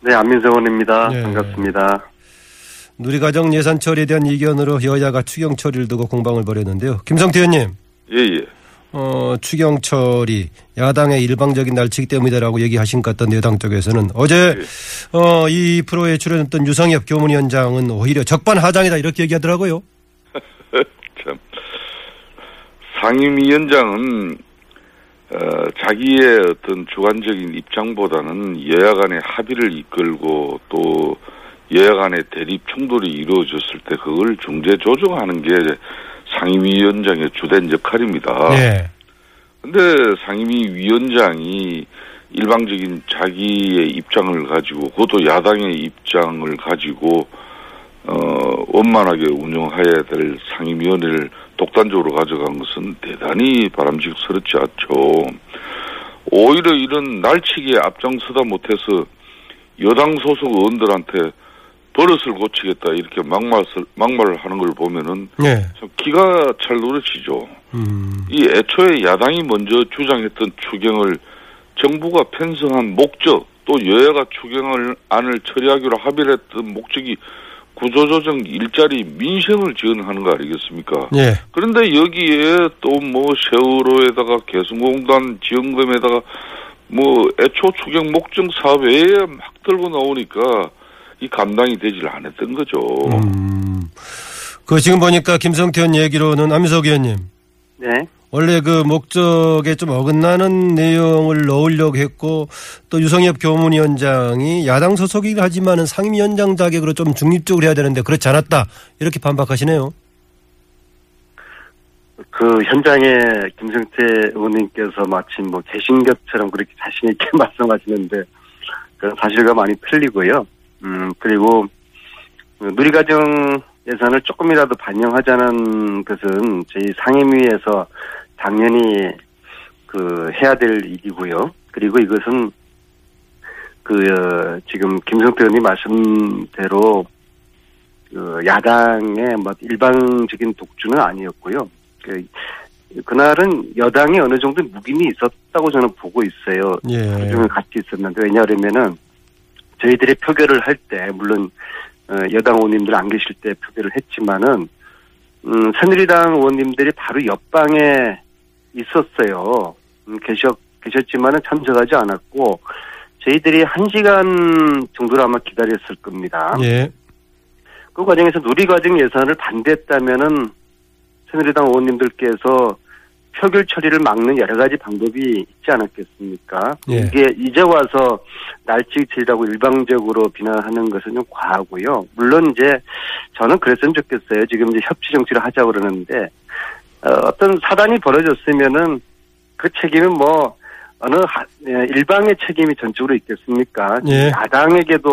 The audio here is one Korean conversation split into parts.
네, 안민석 의원입니다. 예. 반갑습니다. 누리과정 예산 처리에 대한 이견으로 여야가 추경 처리를 두고 공방을 벌였는데요. 김성태 의원님, 예, 예. 어, 추경 처리 야당의 일방적인 날치기 때문이다라고 얘기하신 것 같던데 여당 쪽에서는 어제 어, 이 프로에 출연했던 유성엽 교문위원장은 오히려 적반하장이다 이렇게 얘기하더라고요. 참. 상임위원장은, 어, 자기의 어떤 주관적인 입장보다는 여야 간의 합의를 이끌고 또 여야 간의 대립 충돌이 이루어졌을 때 그걸 중재 조정하는 게 상임위원장의 주된 역할입니다. 네. 근데 상임위 위원장이 일방적인 자기의 입장을 가지고 그것도 야당의 입장을 가지고 어 원만하게 운영해야 될 상임위원회를 독단적으로 가져간 것은 대단히 바람직스럽지 않죠. 오히려 이런 날치기에 앞장서다 못해서 여당 소속 의원들한테 버릇을 고치겠다 이렇게 막말 막말을 하는 걸 보면은 네. 참 기가 찰 노릇이죠. 음, 이 애초에 야당이 먼저 주장했던 추경을 정부가 편성한 목적 또 여야가 추경을 안을 처리하기로 합의를 했던 목적이 구조조정 일자리 민생을 지원하는 거 아니겠습니까? 네. 그런데 여기에 또 뭐 세월호에다가 개성공단 지원금에다가 뭐 애초 추경 목적 사업 외에 막 들고 나오니까 이 감당이 되질 않았던 거죠. 음. 그 지금 보니까 김성태 의원 얘기로는 안민석 의원님 네. 원래 그 목적에 좀 어긋나는 내용을 넣으려고 했고 또 유성엽 교문위원장이 야당 소속이긴 하지만은 상임위원장 자격으로 좀 중립적으로 해야 되는데 그렇지 않았다 이렇게 반박하시네요. 그 현장에 김성태 의원님께서 마침 뭐 계신 것처럼 그렇게 자신 있게 말씀하시는데, 그 사실과 많이 틀리고요. 음, 그리고 그 누리과정 예산을 조금이라도 반영하자는 것은 저희 상임위에서 당연히 그 해야 될 일이고요. 그리고 이것은 그 어, 지금 김성태 의원님 말씀대로 그 야당의 뭐 일방적인 독주는 아니었고요. 그 그날은 여당이 어느 정도 묵임이 있었다고 저는 보고 있어요. 예. 그중에 같이 있었는데 왜냐하면은 저희들이 표결을 할 때 물론 어, 여당 의원님들 안 계실 때 표결을 했지만은 음, 새누리당 의원님들이 바로 옆방에 있었어요. 음, 계셨 계셨지만은 참석하지 않았고 저희들이 한 시간 정도를 아마 기다렸을 겁니다. 예. 그 과정에서 누리과정 예산을 반대했다면은 새누리당 의원님들께서 표결 처리를 막는 여러 가지 방법이 있지 않았겠습니까? 예. 이게 이제 와서 날치기 처리라고 일방적으로 비난하는 것은 좀 과하고요. 물론 이제 저는 그랬으면 좋겠어요. 지금 이제 협치 정치를 하자고 그러는데 어, 어떤 사단이 벌어졌으면은 그 책임은 뭐 어느 하- 예, 일방의 책임이 전적으로 있겠습니까? 예. 야당에게도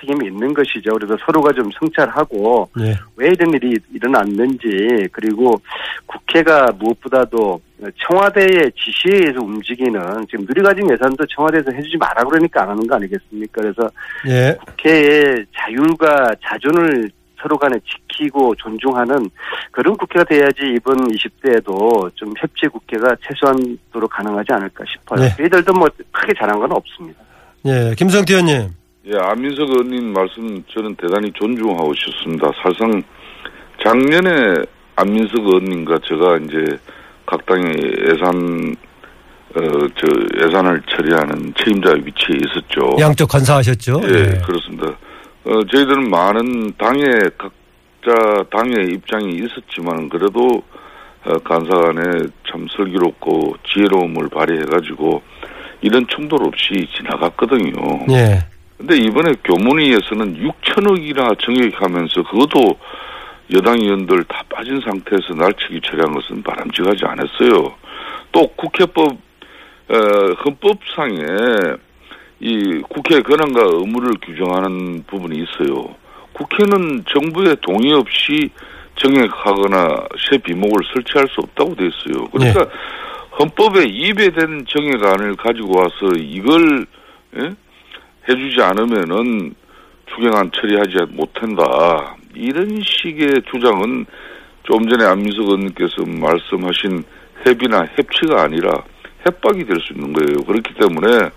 책임이 있는 것이죠. 그래서 서로가 좀 성찰하고 예. 왜 이런 일이 일어났는지 그리고 국회가 무엇보다도 청와대의 지시에 의해서 움직이는 지금 누리과정 예산도 청와대에서 해주지 마라 그러니까 안 하는 거 아니겠습니까? 그래서 예. 국회의 자율과 자존을 서로 간에 지키고 존중하는 그런 국회가 돼야지 이번 20대에도 좀 협치 국회가 최소한도로 가능하지 않을까 싶어요. 네. 저희들도 뭐 크게 잘한 건 없습니다. 예. 김성태 의원님. 예, 안민석 의원님 말씀 저는 대단히 존중하고 싶습니다. 사실상 작년에 안민석 의원님과 제가 이제 각 당의 예산 어저 예산을 처리하는 책임자 위치에 있었죠. 양쪽 간사하셨죠? 예, 그렇습니다. 어 저희들은 많은 당의 각자 당의 입장이 있었지만 그래도 어, 간사 간에 참 슬기롭고 지혜로움을 발휘해가지고 이런 충돌 없이 지나갔거든요. 예. 근데 이번에 교문위에서는 6천억이나 정액하면서 그것도 여당 의원들 다 빠진 상태에서 날치기 처리한 것은 바람직하지 않았어요. 또 국회법 어, 헌법상에 이 국회 권한과 의무를 규정하는 부분이 있어요. 국회는 정부의 동의 없이 정액하거나 새 비목을 설치할 수 없다고 돼 있어요. 그러니까 헌법에 위배된 정액안을 가지고 와서 이걸 예? 해주지 않으면은 추경안 처리하지 못한다. 이런 식의 주장은 좀 전에 안민석 의원님께서 말씀하신 협의나 협치가 아니라 협박이 될 수 있는 거예요. 그렇기 때문에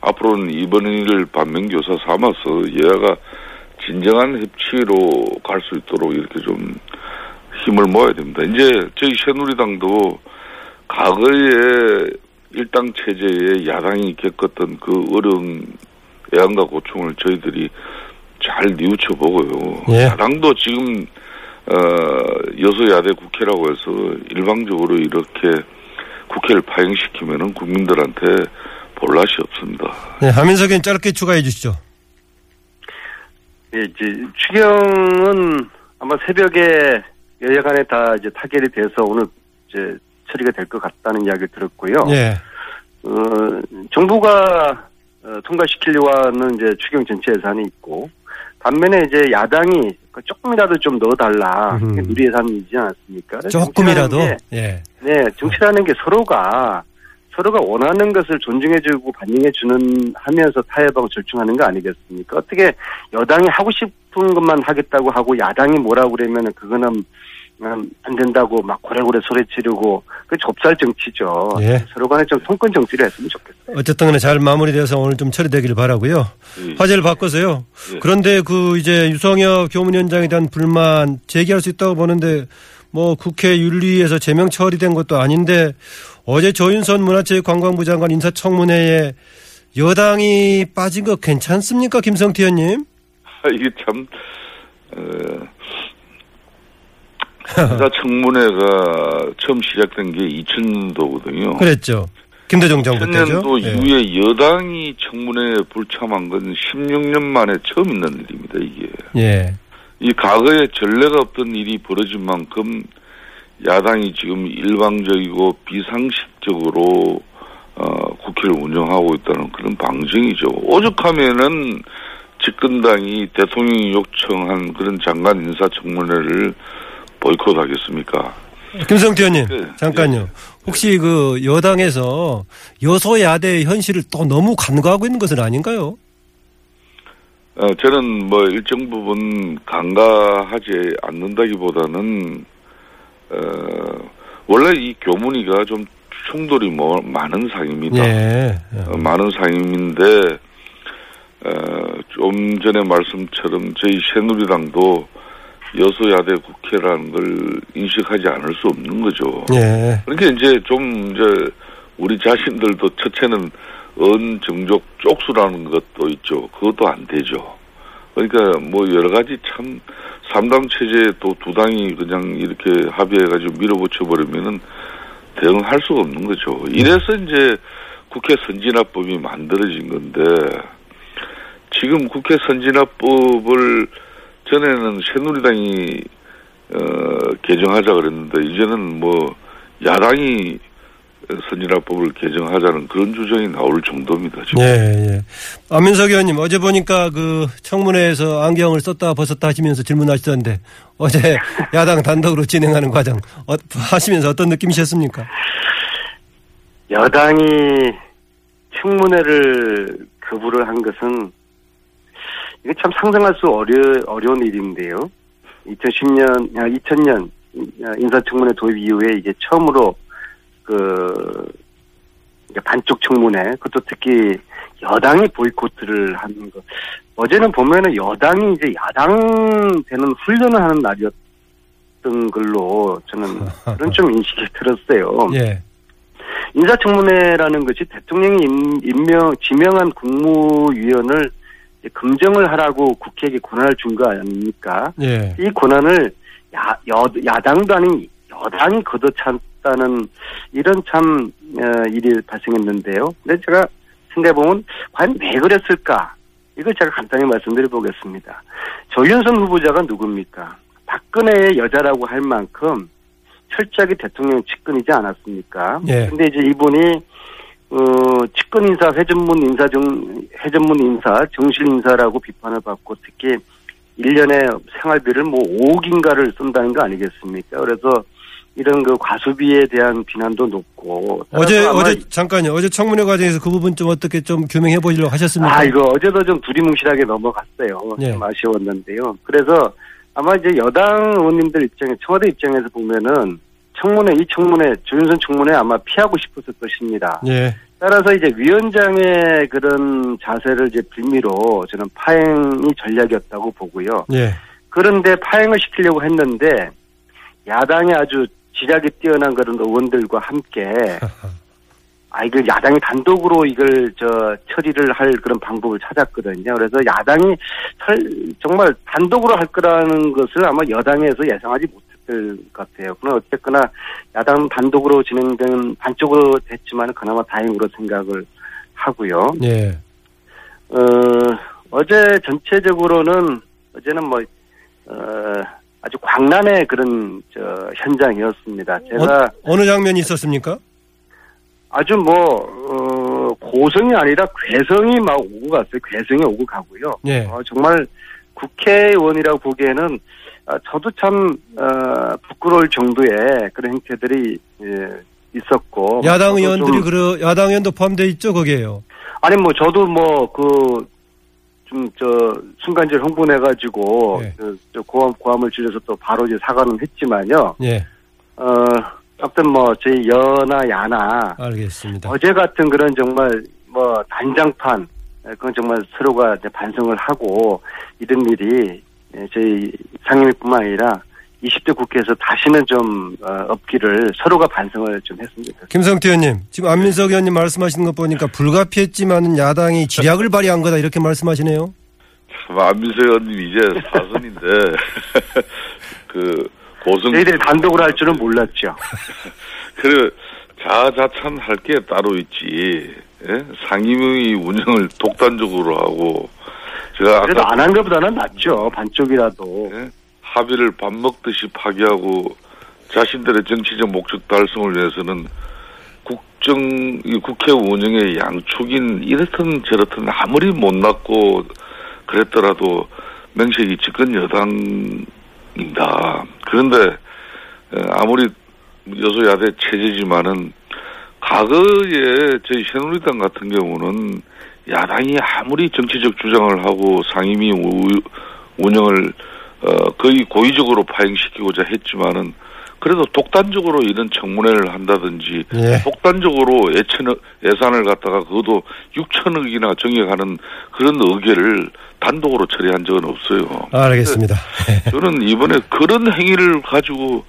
앞으로는 이번 일을 반면교사 삼아서 여야가 진정한 협치로 갈 수 있도록 이렇게 좀 힘을 모아야 됩니다. 이제 저희 새누리당도 과거에 일당 체제에 야당이 겪었던 그 어려운 애환과 고충을 저희들이 잘 뉘우쳐 보고요. 예. 야당도 지금 어 여소야대 국회라고 해서 일방적으로 이렇게 국회를 파행시키면은 국민들한테 볼낯이 없습니다. 네, 하민석 의원 짧게 추가해 주시죠. 예, 이제 추경은 아마 새벽에 여야 간에 다 이제 타결이 돼서 오늘 이제 처리가 될 것 같다는 이야기를 들었고요. 예. 어, 정부가 어, 통과시키려고 하는 이제 추경 전체 예산이 있고 반면에 이제 야당이 그 조금이라도 좀 넣어달라. 그게 누리 예산이지 않았습니까? 조금이라도. 게, 예. 네, 정치라는 게 서로가 서로가 원하는 것을 존중해주고 반영해주는 하면서 타협하고 절충하는 거 아니겠습니까? 어떻게 여당이 하고 싶은 것만 하겠다고 하고 야당이 뭐라고 그러면은 그거는 음, 안 된다고 막 고래고래 소리 지르고 그 좁쌀 정치죠. 예. 서로 간에 좀 통권 정치를 했으면 좋겠어요. 어쨌든 간에 잘 마무리돼서 오늘 좀 처리되기를 바라고요. 예. 화제를 바꿔서요. 예. 그런데 그 이제 유성혁 교문위원장에 대한 불만 제기할 수 있다고 보는데 뭐 국회 윤리에서 제명 처리된 것도 아닌데 어제 조윤선 문화체육관광부 장관 인사청문회에 여당이 빠진 거 괜찮습니까, 김성태 의원님? 아, 이게 참, 어, 인사청문회가 처음 시작된 게 2000년도거든요. 그랬죠. 김대중 정부 때죠. 2000년도 예. 이후에 여당이 청문회에 불참한 건 16년 만에 처음 있는 일입니다, 이게. 예. 이 과거에 전례가 없던 일이 벌어진 만큼 야당이 지금 일방적이고 비상식적으로 어, 국회를 운영하고 있다는 그런 방증이죠. 오죽하면은 집권당이 대통령이 요청한 그런 장관 인사청문회를 보이콧하겠습니까? 김성태 의원님, 네. 잠깐요. 혹시 그 여당에서 여소야대의 현실을 또 너무 간과하고 있는 것은 아닌가요? 어, 저는 뭐 일정 부분 간과하지 않는다기보다는 어, 원래 이 교문위가 좀 충돌이 뭐 많은 상입니다. 예. 어, 많은 상임인데 어, 좀 전에 말씀처럼 저희 새누리당도 여소야대 국회라는 걸 인식하지 않을 수 없는 거죠. 예. 그러니까 이제 좀 이제 우리 자신들도 첫째는 언 정족 쪽수라는 것도 있죠. 그것도 안 되죠. 그러니까 뭐 여러 가지 참 삼당 체제에 또 두 당이 그냥 이렇게 합의해가지고 밀어붙여 버리면은 대응할 수가 없는 거죠. 이래서 이제 국회 선진화법이 만들어진 건데 지금 국회 선진화법을 전에는 새누리당이 어, 개정하자 그랬는데 이제는 뭐 야당이 선진화법을 개정하자는 그런 주장이 나올 정도입니다. 지금. 예, 예. 안민석 의원님, 어제 보니까 그 청문회에서 안경을 썼다 벗었다 하시면서 질문하시던데 어제 야당 단독으로 진행하는 과정 어, 하시면서 어떤 느낌이셨습니까? 여당이 청문회를 거부를 한 것은 이게 참 상상할 수 어려, 어려운 일인데요. 2010년, 아, 2000년 인사청문회 도입 이후에 이게 처음으로 그 이제 반쪽 청문회, 그것도 특히 여당이 보이콧을 하는 것. 어제는 보면은 여당이 이제 야당 되는 훈련을 하는 날이었던 걸로 저는 그런 좀 인식이 들었어요. 예. 인사청문회라는 것이 대통령이 임- 임명, 지명한 국무위원을 검증을 하라고 국회에게 권한을 준 거 아닙니까? 예. 이 권한을 야, 여, 야당도 아닌 여당이 걷어찼다는 이런 참 어, 일이 발생했는데요. 근데 제가 생각해보면 과연 왜 그랬을까? 이걸 제가 간단히 말씀드려 보겠습니다. 조윤선 후보자가 누굽니까? 박근혜의 여자라고 할 만큼 철저하게 대통령 측근이지 않았습니까? 예. 근데 이제 이분이 어, 측근 인사, 회전문 인사, 정, 회전문 인사, 정실 인사라고 비판을 받고 특히 1년에 생활비를 뭐 5억인가를 쓴다는 거 아니겠습니까? 그래서 이런 그 과소비에 대한 비난도 높고. 어제 어제 잠깐요. 어제 청문회 과정에서 그 부분 좀 어떻게 좀 규명해 보시려고 하셨습니까? 아, 이거 어제도 좀 두리뭉실하게 넘어갔어요. 예. 좀 아쉬웠는데요. 그래서 아마 이제 여당 의원님들 입장에, 청와대 입장에서 보면은 청문회, 이 청문회, 조윤선 청문회 아마 피하고 싶었을 것입니다. 예. 따라서 이제 위원장의 그런 자세를 이제 빌미로 저는 파행이 전략이었다고 보고요. 예. 그런데 파행을 시키려고 했는데 야당이 아주 지략이 뛰어난 그런 의원들과 함께 아 이걸 야당이 단독으로 이걸 저 처리를 할 그런 방법을 찾았거든요. 그래서 야당이 설- 정말 단독으로 할 거라는 것을 아마 여당에서 예상하지 못 했을 것 같아요. 그러나 어쨌거나 야당 단독으로 진행된 반쪽으로 됐지만 그나마 다행으로 생각을 하고요. 예. 어, 어제 전체적으로는 어제는 뭐 어, 아주 광란의 그런 저 현장이었습니다. 제가 어 느 장면이 있었습니까? 아주 뭐 어, 고성이 아니라 괴성이 막 오고 갔어요. 괴성이 오고 가고요. 예. 어, 정말 국회의원이라고 보기에는 아, 저도 참 어, 부끄러울 정도의 그런 행태들이 예, 있었고 야당 의원들이 좀- 그 야당 의원도 포함되어 있죠, 거기에요. 아니 뭐 저도 뭐 그 좀 저 순간적으로 흥분해가지고 네. 그, 저 고함 고함을 줄여서 또 바로 이제 사과는 했지만요. 예. 어 어떤 뭐 저희 여나 야나 알겠습니다. 어제 같은 그런 정말 뭐 단장판 에, 그건 정말 서로가 이제 반성을 하고 이런 일이 예, 저희 상임위뿐만 아니라 20대 국회에서 다시는 좀 어, 없기를 서로가 반성을 좀 했으면 좋겠습니다. 김성태 의원님, 지금 안민석 의원님 말씀하시는 것 보니까 불가피했지만은 야당이 지략을 발휘한 거다 이렇게 말씀하시네요. 참, 안민석 의원님 이제 사선인데 그 고성 저희들이 단독으로 할 줄은 몰랐죠. 그래 자자찬 할 게 따로 있지. 예? 상임위 운영을 독단적으로 하고 제가 그래도 안 한 것보다는 낫죠. 반쪽이라도. 예? 합의를 밥 먹듯이 파기하고 자신들의 정치적 목적 달성을 위해서는 국정 이 국회 운영의 양축인 이렇든 저렇든 아무리 못났고 그랬더라도 명색이 집권 여당입니다. 그런데 에, 아무리 여소야대 체제지만은 과거에 저희 새누리당 같은 경우는 야당이 아무리 정치적 주장을 하고 상임위 우- 운영을 어, 거의 고의적으로 파행시키고자 했지만은 그래도 독단적으로 이런 청문회를 한다든지 예. 독단적으로 예천 예산을 갖다가 그것도 6천억이나 정액하는 그런 의결을 단독으로 처리한 적은 없어요. 알겠습니다. 저는 이번에 그런 행위를 가지고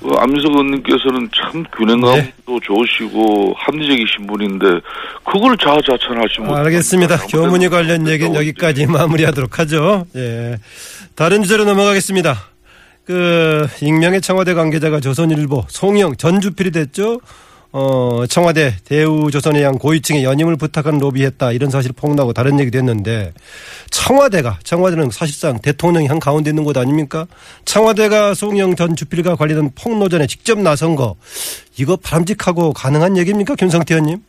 그 안민석 의원님께서는 참 균형감도 좋으시고 합리적이신 분인데 그걸 자아자찬하시면 알겠습니다. 교문위 관련 얘기는. 여기까지 마무리하도록 하죠. 예. 다른 주제로 넘어가겠습니다. 그 익명의 청와대 관계자가 조선일보 송영 전 주필이 됐죠. 어, 청와대 대우조선의 양 고위층에 연임을 부탁한 로비했다 이런 사실 폭로하고 다른 얘기도 했는데 청와대가 청와대는 사실상 대통령이 한 가운데 있는 곳 아닙니까? 청와대가 송영 전 주필과 관련된 폭로전에 직접 나선 거 이거 바람직하고 가능한 얘기입니까, 김성태 의원님?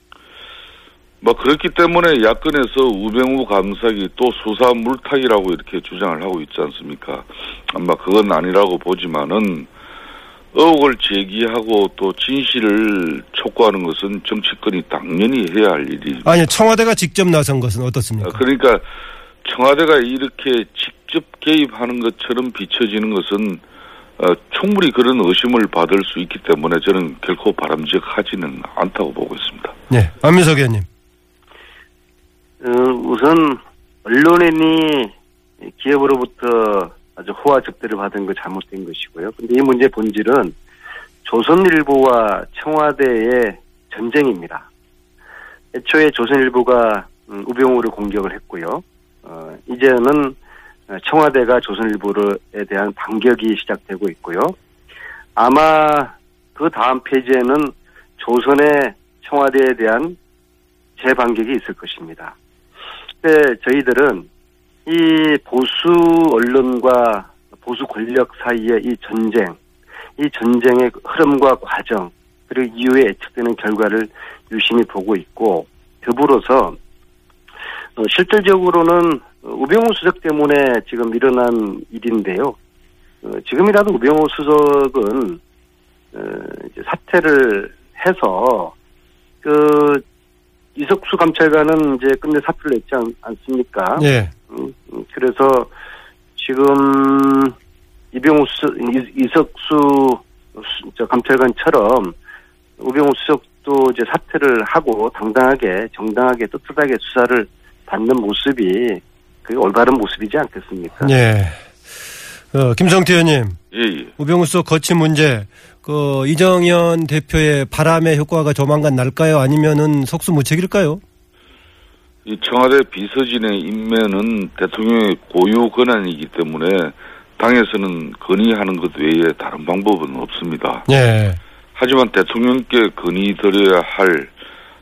뭐 그렇기 때문에 야권에서 우병우 감사기 또 수사 물타기라고 이렇게 주장을 하고 있지 않습니까? 아마 그건 아니라고 보지만은 의혹을 제기하고 또 진실을 촉구하는 것은 정치권이 당연히 해야 할 일이. 아니 청와대가 직접 나선 것은 어떻습니까? 그러니까 청와대가 이렇게 직접 개입하는 것처럼 비춰지는 것은 어, 충분히 그런 의심을 받을 수 있기 때문에 저는 결코 바람직하지는 않다고 보고 있습니다. 네, 안민석 의원님. 어, 우선 언론인이 기업으로부터 아주 호화 접대를 받은 거 잘못된 것이고요. 근데 이 문제의 본질은 조선일보와 청와대의 전쟁입니다. 애초에 조선일보가 음, 우병우를 공격을 했고요. 어, 이제는 청와대가 조선일보에 대한 반격이 시작되고 있고요. 아마 그 다음 페이지에는 조선의 청와대에 대한 재반격이 있을 것입니다. 근데 저희들은 이 보수 언론과 보수 권력 사이의 이 전쟁, 이 전쟁의 흐름과 과정, 그리고 이후에 예측되는 결과를 유심히 보고 있고 더불어서 어, 실질적으로는 우병우 수석 때문에 지금 일어난 일인데요. 어, 지금이라도 우병우 수석은 어, 사퇴를 해서 그 이석수 감찰관은 이제 끝내 사표를 냈지 않, 않습니까? 예. 음, 음, 그래서 지금 이병우 수, 이- 이석수 감찰관처럼 우병우 수석도 이제 사퇴를 하고 당당하게 정당하게 떳떳하게 수사를 받는 모습이 그게 올바른 모습이지 않겠습니까? 예. 어, 김성태 의원님, 예, 예. 우병우 수 거친 문제, 그 이정현 대표의 바람의 효과가 조만간 날까요? 아니면은 속수무책일까요? 이 청와대 비서진의 임명은 대통령의 고유 권한이기 때문에 당에서는 건의하는 것 외에 다른 방법은 없습니다. 예. 하지만 대통령께 건의 드려야 할,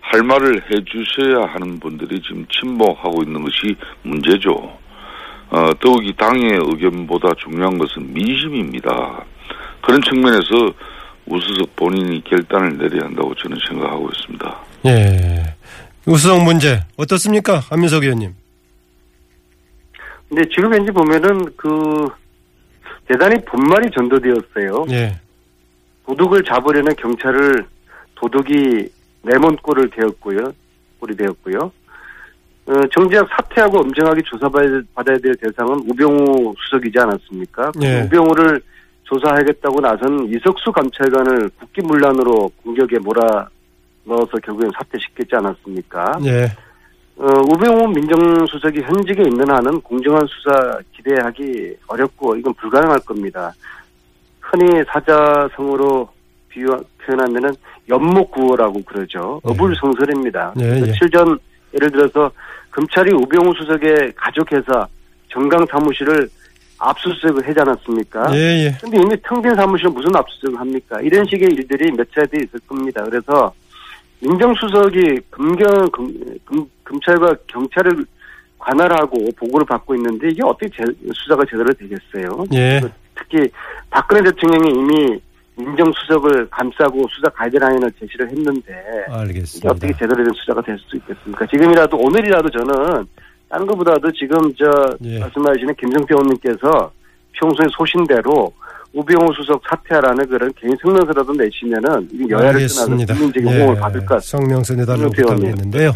할 말을 해 주셔야 하는 분들이 지금 침묵하고 있는 것이 문제죠. 어, 더욱이 당의 의견보다 중요한 것은 민심입니다. 그런 측면에서 우수석 본인이 결단을 내려야 한다고 저는 생각하고 있습니다. 예. 우수성 문제 어떻습니까? 한민석 의원님. 근데 지금 현재 보면은 그 대단히 본말이 전도되었어요. 예. 도둑을 잡으려는 경찰을 도둑이 내몬꼴을 되었고요. 꼴이 되었고요. 어, 정작 사퇴하고 엄정하게 조사받아야 될 대상은 우병우 수석이지 않았습니까? 예. 우병우를 조사하겠다고 나선 이석수 감찰관을 국기문란으로 공격에 몰아 넣어서 결국엔 사퇴시켰지 않았습니까? 예. 어, 우병우 민정수석이 현직에 있는 한은 공정한 수사 기대하기 어렵고 이건 불가능할 겁니다. 흔히 사자성어로 비유 표현하면은 연목구호라고 그러죠. 예. 어불성설입니다. 예, 예. 며칠 전 예를 들어서 검찰이 우병우 수석의 가족회사 정강 사무실을 압수수색을 하지 않았습니까? 예, 예. 근데 이미 텅빈 사무실은 무슨 압수수색을 합니까? 이런 식의 일들이 몇 차례 있을 겁니다. 그래서 민정수석이 금경 금, 금, 검찰과 경찰을 관할하고 보고를 받고 있는데 이게 어떻게 제- 수사가 제대로 되겠어요? 예. 특히 박근혜 대통령이 이미 민정수석을 감싸고 수사 가이드라인을 제시를 했는데 알겠습니다. 어떻게 제대로 된 수사가 될 수 있겠습니까? 지금이라도 오늘이라도 저는 다른 것보다도 지금 저 예. 말씀하시는 김성태 의원님께서 평소에 소신대로 우병우 수석 사퇴하라는 그런 개인 성명서라도 내시면은 이 여야를 떠나서 알겠습니다. 국민적인 예, 호응을 받을 것 같습니다. 성명서 내달라고. 부탁드렸는데요.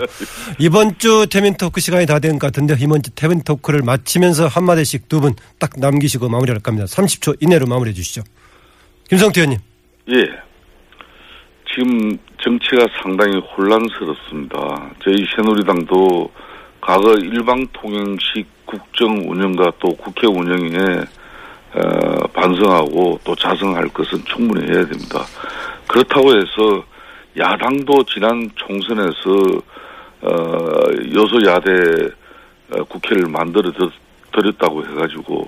이번 주 태민 토크 시간이 다 된 것 같은데 이번 주 태민 토크를 마치면서 한마디씩 두 분 딱 남기시고 마무리할 겁니다. 30초 이내로 마무리해 주시죠. 김성태 의원님. 예. 지금 정치가 상당히 혼란스럽습니다. 저희 새누리당도 과거 일방통행식 국정 운영과 또 국회 운영에 어, 반성하고 또 자성할 것은 충분히 해야 됩니다. 그렇다고 해서 야당도 지난 총선에서 어, 여소야대 어, 국회를 만들어 드- 드렸다고 해가지고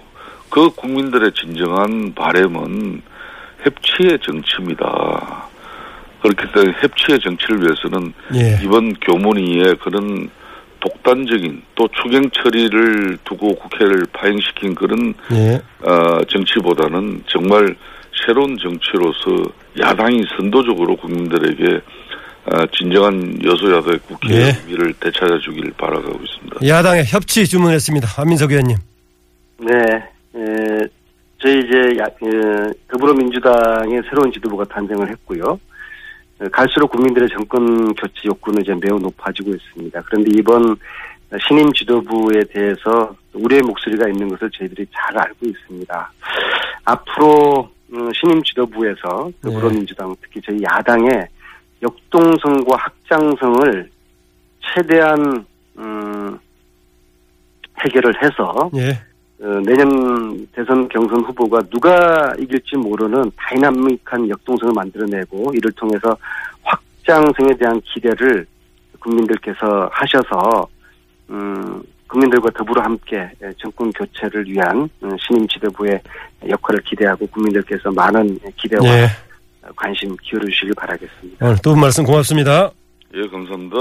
그 국민들의 진정한 바램은 협치의 정치입니다. 그렇기 때문에 협치의 정치를 위해서는 예. 이번 교문위에 그런 독단적인 또 추경 처리를 두고 국회를 파행시킨 그런 예. 어, 정치보다는 정말 새로운 정치로서 야당이 선도적으로 국민들에게 어, 진정한 여소야대 국회 예. 위를 되찾아 주길 바라가고 있습니다. 야당의 협치 주문했습니다. 한민석 의원님. 네, 에, 저희 이제 야, 에, 더불어민주당의 새로운 지도부가 탄생을 했고요. 에, 갈수록 국민들의 정권 교체 욕구는 이제 매우 높아지고 있습니다. 그런데 이번 신임 지도부에 대해서 우려의 목소리가 있는 것을 저희들이 잘 알고 있습니다. 앞으로 음, 신임 지도부에서 더불어민주당 특히 저희 야당의 역동성과 확장성을 최대한 음, 해결을 해서 예. 어, 내년 대선 경선 후보가 누가 이길지 모르는 다이나믹한 역동성을 만들어내고 이를 통해서 확장성에 대한 기대를 국민들께서 하셔서 음, 국민들과 더불어 함께 정권 교체를 위한 어, 신임 지도부의 역할을 기대하고 국민들께서 많은 기대와 예. 관심 기울여 주시길 바라겠습니다. 오늘 두 분 말씀 고맙습니다. 예, 감사합니다.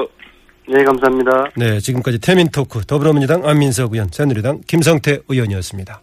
네, 감사합니다. 네, 지금까지 태민 토크 더불어민주당 안민석 의원, 새누리당 김성태 의원이었습니다.